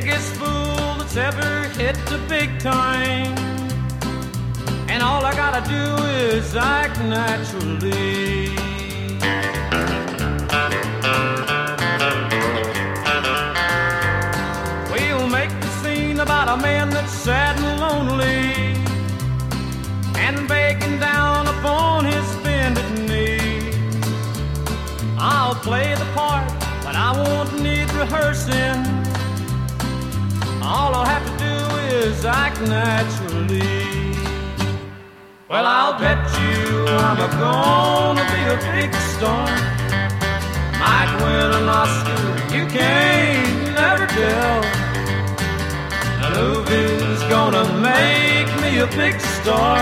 Biggest fool that's ever hit the big time. And all I gotta do is act naturally. We'll make the scene about a man that's sad and lonely and begging down upon his bended knee. I'll play the part, but I won't need rehearsing. All I'll have to do is act naturally. Well, I'll bet you I'm a gonna be a big star. Might win an Oscar, you can't never tell. Movie's gonna make me a big star.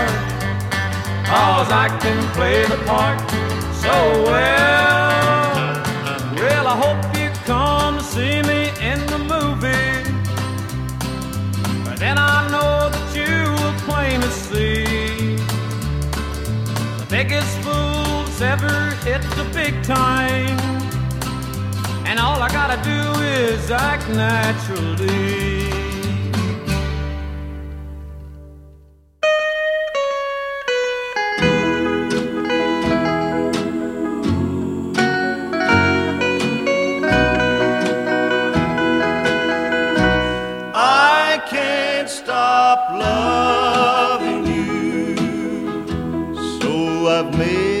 Cause I can play the part so well. Well, I hope you come to see me Then I know that you will plainly see the biggest fool's ever hit the big time. And all I gotta do is act naturally. So I've made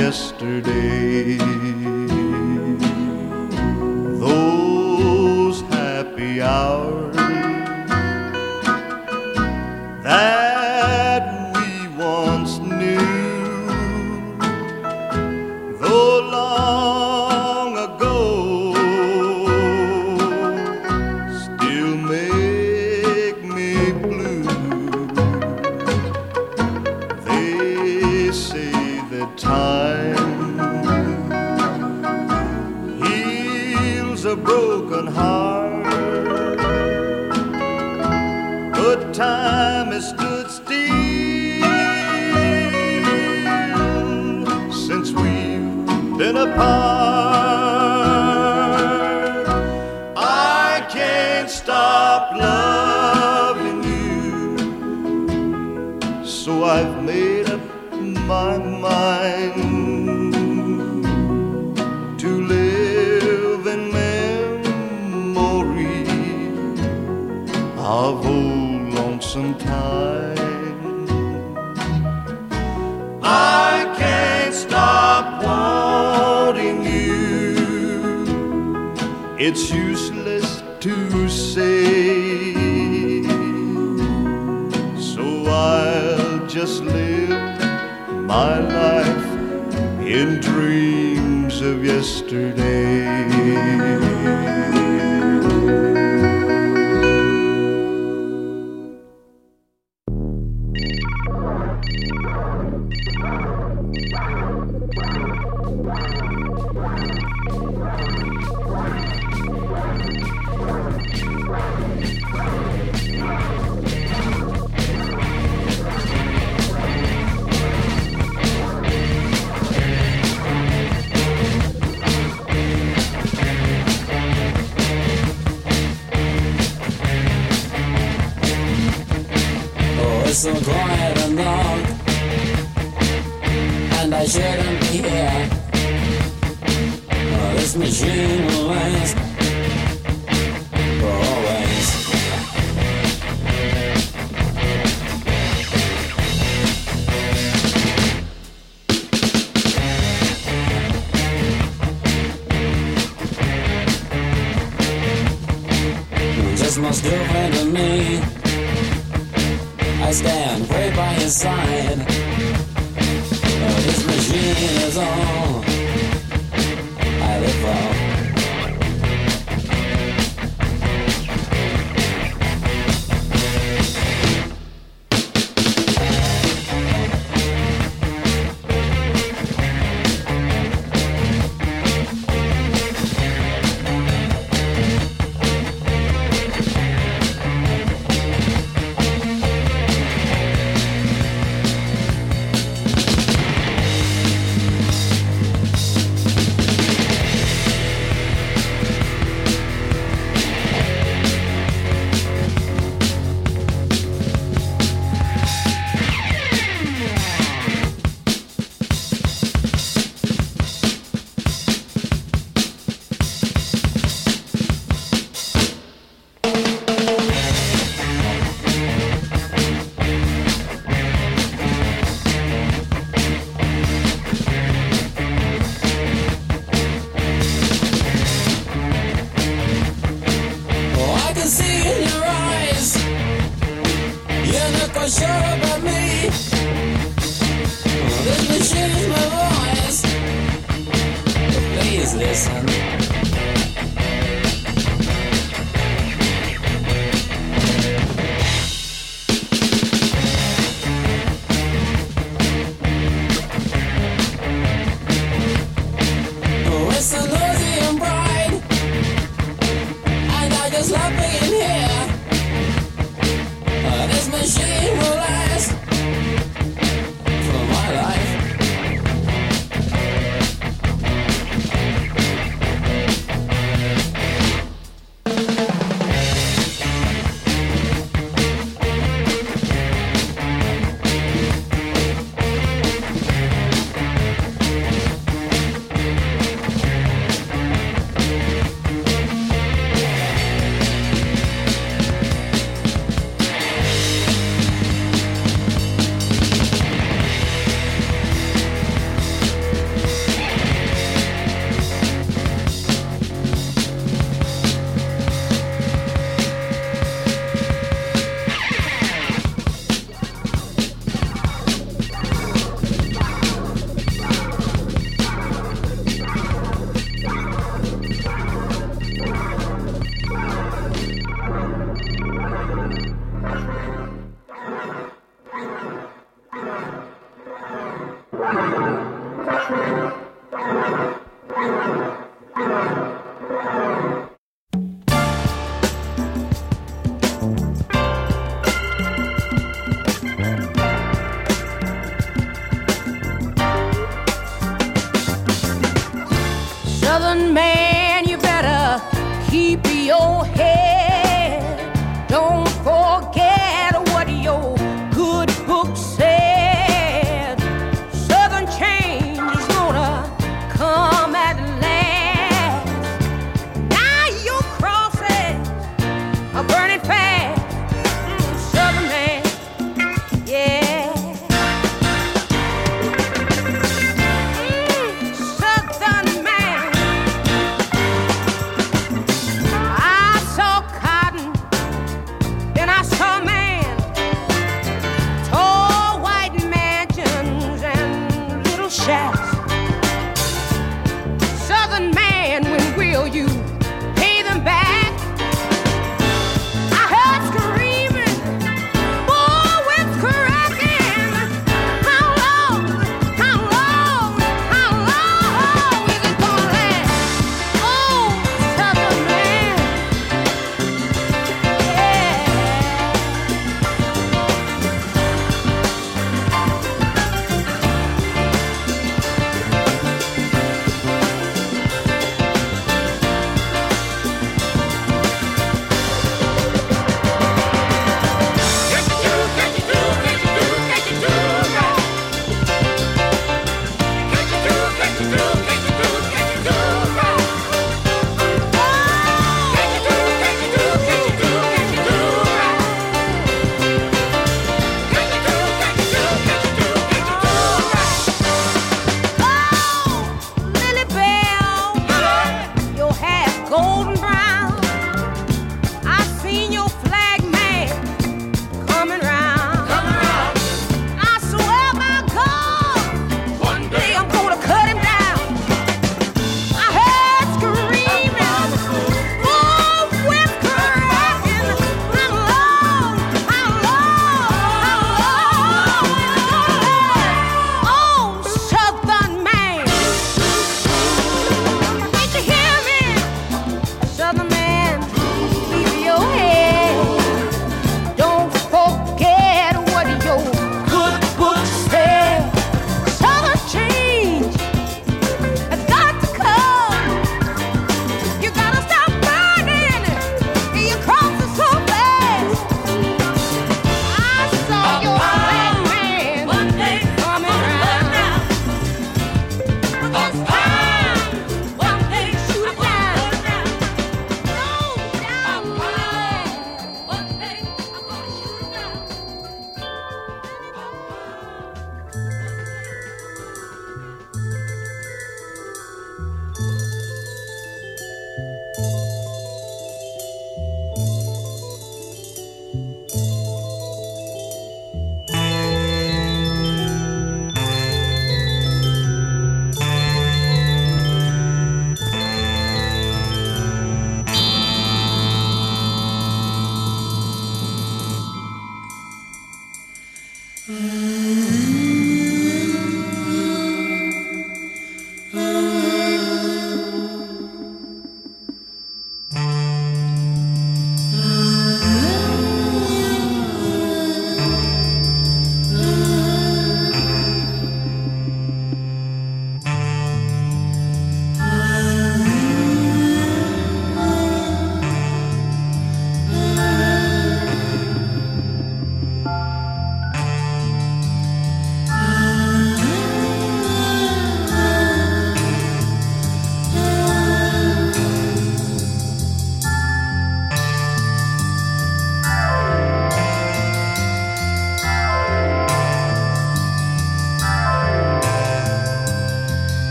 yesterday. Old lonesome time. I can't stop wanting you. It's useless to say. So I'll just live my life in dreams of yesterday. Is all